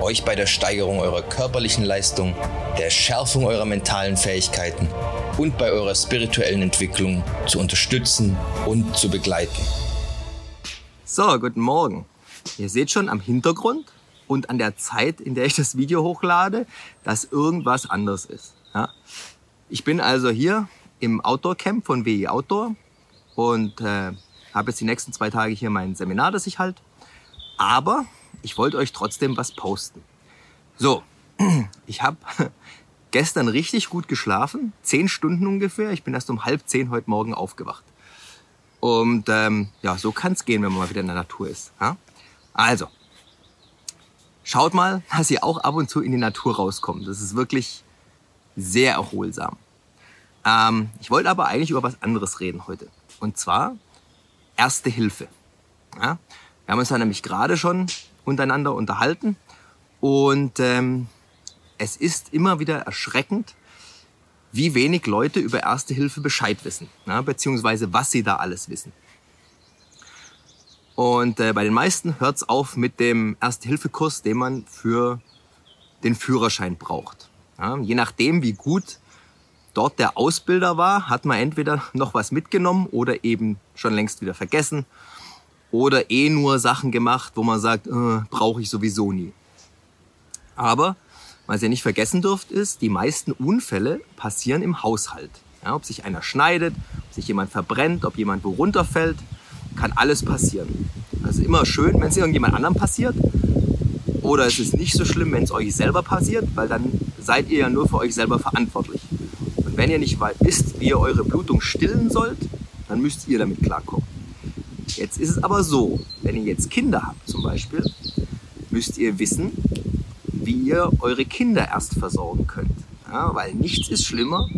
euch bei der Steigerung eurer körperlichen Leistung, der Schärfung eurer mentalen Fähigkeiten und bei eurer spirituellen Entwicklung zu unterstützen und zu begleiten. So, guten Morgen. Ihr seht schon am Hintergrund und an der Zeit, in der ich das Video hochlade, dass irgendwas anderes ist. Ja? Ich bin also hier im Outdoor Camp von WI Outdoor und äh, habe jetzt die nächsten zwei Tage hier mein Seminar, das ich halte. Aber ich wollte euch trotzdem was posten. So, ich habe gestern richtig gut geschlafen, zehn Stunden ungefähr. Ich bin erst um halb zehn heute Morgen aufgewacht. Und ähm, ja, so kann es gehen, wenn man mal wieder in der Natur ist. Ja? Also, schaut mal, dass ihr auch ab und zu in die Natur rauskommt. Das ist wirklich sehr erholsam. Ähm, ich wollte aber eigentlich über was anderes reden heute. Und zwar Erste Hilfe. Ja? Wir haben uns da nämlich gerade schon untereinander unterhalten. Und ähm, es ist immer wieder erschreckend, wie wenig Leute über Erste Hilfe Bescheid wissen, ja, beziehungsweise was sie da alles wissen. Und äh, bei den meisten hört es auf mit dem Erste-Hilfe-Kurs, den man für den Führerschein braucht. Ja, je nachdem, wie gut dort der Ausbilder war, hat man entweder noch was mitgenommen oder eben schon längst wieder vergessen oder eh nur Sachen gemacht, wo man sagt, äh, brauche ich sowieso nie. Aber was ihr nicht vergessen dürft, ist, die meisten Unfälle passieren im Haushalt. Ja, ob sich einer schneidet, ob sich jemand verbrennt, ob jemand wo runterfällt, kann alles passieren. Also immer schön, wenn es irgendjemand anderem passiert. Oder es ist nicht so schlimm, wenn es euch selber passiert, weil dann seid ihr ja nur für euch selber verantwortlich. Und wenn ihr nicht wisst, wie ihr eure Blutung stillen sollt, dann müsst ihr damit klarkommen. Jetzt ist es aber so, wenn ihr jetzt Kinder habt zum Beispiel, müsst ihr wissen, wie ihr eure Kinder erst versorgen könnt. Ja, weil nichts ist schlimmer,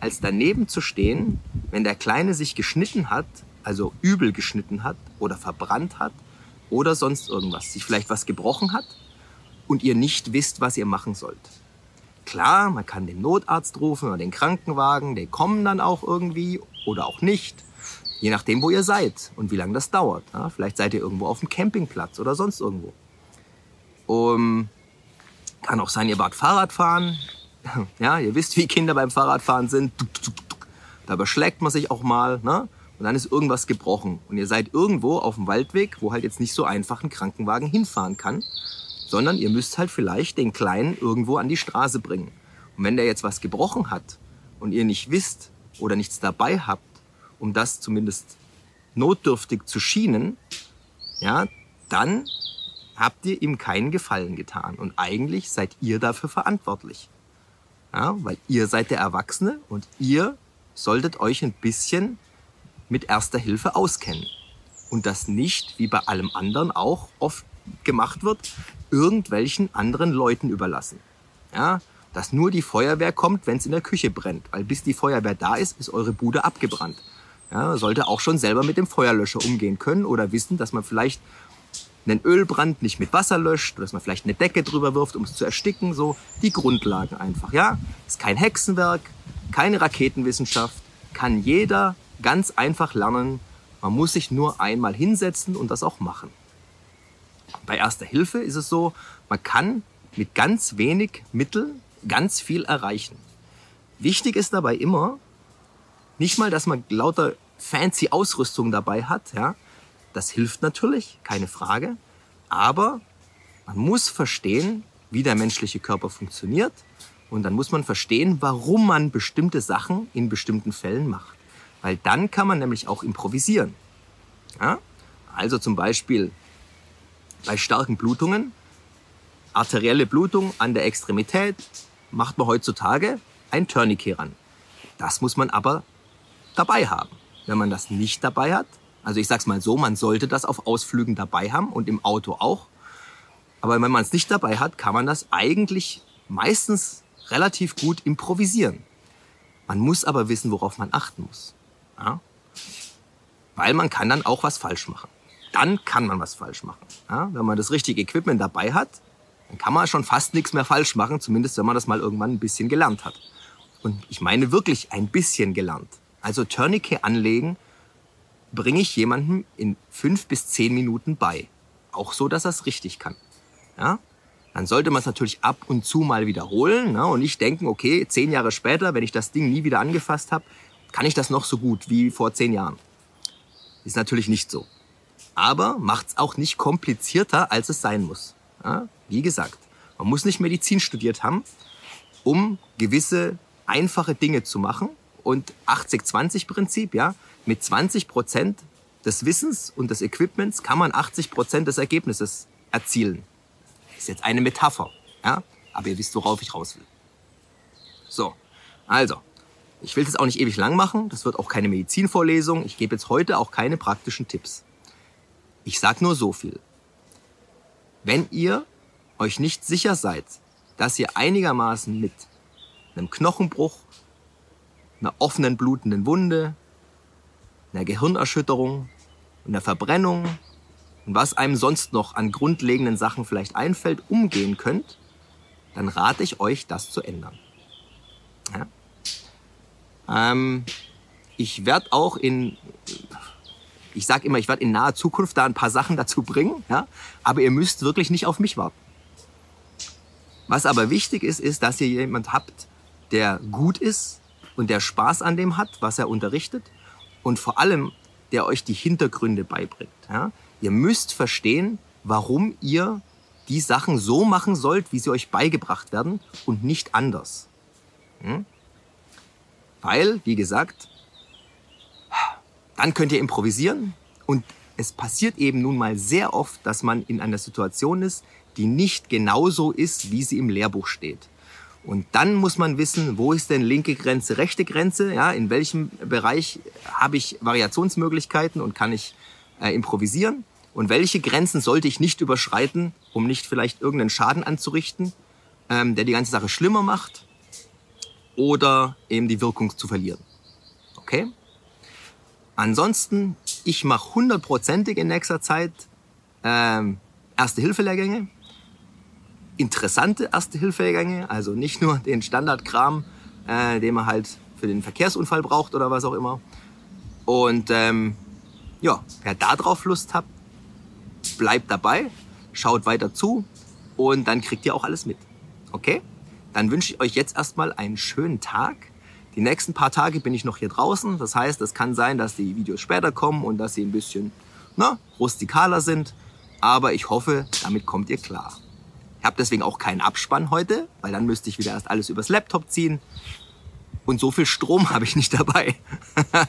als daneben zu stehen, wenn der Kleine sich geschnitten hat, also übel geschnitten hat oder verbrannt hat oder sonst irgendwas, sich vielleicht was gebrochen hat und ihr nicht wisst, was ihr machen sollt. Klar, man kann den Notarzt rufen oder den Krankenwagen, die kommen dann auch irgendwie oder auch nicht, je nachdem, wo ihr seid und wie lange das dauert. Ja, vielleicht seid ihr irgendwo auf dem Campingplatz oder sonst irgendwo. Um, kann auch sein, ihr wart Fahrradfahren. Ja, ihr wisst, wie Kinder beim Fahrradfahren sind. Da beschlägt man sich auch mal. Ne? Und dann ist irgendwas gebrochen. Und ihr seid irgendwo auf dem Waldweg, wo halt jetzt nicht so einfach ein Krankenwagen hinfahren kann. Sondern ihr müsst halt vielleicht den Kleinen irgendwo an die Straße bringen. Und wenn der jetzt was gebrochen hat und ihr nicht wisst oder nichts dabei habt, um das zumindest notdürftig zu schienen, ja, dann habt ihr ihm keinen Gefallen getan. Und eigentlich seid ihr dafür verantwortlich. Ja, weil ihr seid der Erwachsene und ihr solltet euch ein bisschen mit erster Hilfe auskennen. Und das nicht, wie bei allem anderen auch oft gemacht wird, irgendwelchen anderen Leuten überlassen. Ja, dass nur die Feuerwehr kommt, wenn es in der Küche brennt. Weil bis die Feuerwehr da ist, ist eure Bude abgebrannt. Ja, sollte auch schon selber mit dem Feuerlöscher umgehen können oder wissen, dass man vielleicht einen Ölbrand nicht mit Wasser löscht, dass man vielleicht eine Decke drüber wirft, um es zu ersticken, so die Grundlagen einfach, ja? Ist kein Hexenwerk, keine Raketenwissenschaft, kann jeder ganz einfach lernen. Man muss sich nur einmal hinsetzen und das auch machen. Bei Erster Hilfe ist es so, man kann mit ganz wenig Mitteln ganz viel erreichen. Wichtig ist dabei immer, nicht mal, dass man lauter fancy Ausrüstung dabei hat, ja, das hilft natürlich, keine Frage. Aber man muss verstehen, wie der menschliche Körper funktioniert. Und dann muss man verstehen, warum man bestimmte Sachen in bestimmten Fällen macht. Weil dann kann man nämlich auch improvisieren. Ja? Also zum Beispiel bei starken Blutungen, arterielle Blutung an der Extremität, macht man heutzutage ein Tourniquet ran. Das muss man aber dabei haben. Wenn man das nicht dabei hat, also ich sag's mal so, man sollte das auf Ausflügen dabei haben und im Auto auch. Aber wenn man es nicht dabei hat, kann man das eigentlich meistens relativ gut improvisieren. Man muss aber wissen, worauf man achten muss. Ja? Weil man kann dann auch was falsch machen. Dann kann man was falsch machen. Ja, wenn man das richtige Equipment dabei hat, dann kann man schon fast nichts mehr falsch machen, zumindest wenn man das mal irgendwann ein bisschen gelernt hat. Und ich meine wirklich ein bisschen gelernt. Also Tourniquet anlegen bringe ich jemandem in fünf bis zehn Minuten bei. Auch so, dass er es richtig kann. Ja? Dann sollte man es natürlich ab und zu mal wiederholen ne? und nicht denken, okay, zehn Jahre später, wenn ich das Ding nie wieder angefasst habe, kann ich das noch so gut wie vor zehn Jahren. Ist natürlich nicht so. Aber macht's auch nicht komplizierter, als es sein muss. Ja? Wie gesagt, man muss nicht Medizin studiert haben, um gewisse einfache Dinge zu machen. Und 80-20-Prinzip, ja, mit 20 Prozent des Wissens und des Equipments kann man 80 Prozent des Ergebnisses erzielen. Ist jetzt eine Metapher, ja? aber ihr wisst, worauf ich raus will. So, also, ich will jetzt auch nicht ewig lang machen, das wird auch keine Medizinvorlesung, ich gebe jetzt heute auch keine praktischen Tipps. Ich sag nur so viel. Wenn ihr euch nicht sicher seid, dass ihr einigermaßen mit einem Knochenbruch, einer offenen blutenden Wunde, einer Gehirnerschütterung, einer Verbrennung und was einem sonst noch an grundlegenden Sachen vielleicht einfällt, umgehen könnt, dann rate ich euch, das zu ändern. Ja? Ähm, ich werde auch in, ich sage immer, ich werde in naher Zukunft da ein paar Sachen dazu bringen, ja? aber ihr müsst wirklich nicht auf mich warten. Was aber wichtig ist, ist, dass ihr jemand habt, der gut ist und der Spaß an dem hat, was er unterrichtet und vor allem, der euch die Hintergründe beibringt. Ja? Ihr müsst verstehen, warum ihr die Sachen so machen sollt, wie sie euch beigebracht werden und nicht anders. Hm? Weil, wie gesagt, dann könnt ihr improvisieren und es passiert eben nun mal sehr oft, dass man in einer Situation ist, die nicht genauso ist, wie sie im Lehrbuch steht. Und dann muss man wissen, wo ist denn linke Grenze, rechte Grenze, ja, in welchem Bereich habe ich Variationsmöglichkeiten und kann ich äh, improvisieren und welche Grenzen sollte ich nicht überschreiten, um nicht vielleicht irgendeinen Schaden anzurichten, ähm, der die ganze Sache schlimmer macht oder eben die Wirkung zu verlieren. Okay? Ansonsten, ich mache hundertprozentig in nächster Zeit ähm, Erste-Hilfe-Lehrgänge interessante Erste-Hilfe-Gänge, also nicht nur den Standardkram, äh, den man halt für den Verkehrsunfall braucht oder was auch immer. Und ähm, ja, wer da drauf Lust hat, bleibt dabei, schaut weiter zu und dann kriegt ihr auch alles mit. Okay? Dann wünsche ich euch jetzt erstmal einen schönen Tag. Die nächsten paar Tage bin ich noch hier draußen. Das heißt, es kann sein, dass die Videos später kommen und dass sie ein bisschen na, rustikaler sind. Aber ich hoffe, damit kommt ihr klar. Ich habe deswegen auch keinen Abspann heute, weil dann müsste ich wieder erst alles übers Laptop ziehen. Und so viel Strom habe ich nicht dabei.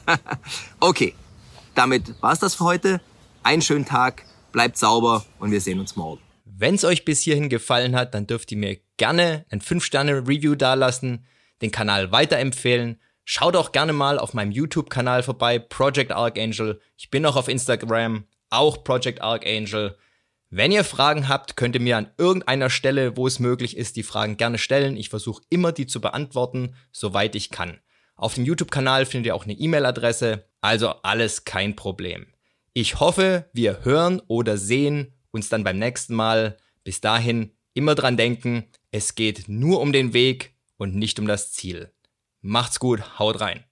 okay, damit war's das für heute. Einen schönen Tag, bleibt sauber und wir sehen uns morgen. Wenn es euch bis hierhin gefallen hat, dann dürft ihr mir gerne ein 5-Sterne-Review dalassen, den Kanal weiterempfehlen. Schaut auch gerne mal auf meinem YouTube-Kanal vorbei, Project Archangel. Ich bin auch auf Instagram, auch Project Archangel. Wenn ihr Fragen habt, könnt ihr mir an irgendeiner Stelle, wo es möglich ist, die Fragen gerne stellen. Ich versuche immer, die zu beantworten, soweit ich kann. Auf dem YouTube-Kanal findet ihr auch eine E-Mail-Adresse, also alles kein Problem. Ich hoffe, wir hören oder sehen uns dann beim nächsten Mal. Bis dahin immer dran denken, es geht nur um den Weg und nicht um das Ziel. Macht's gut, haut rein.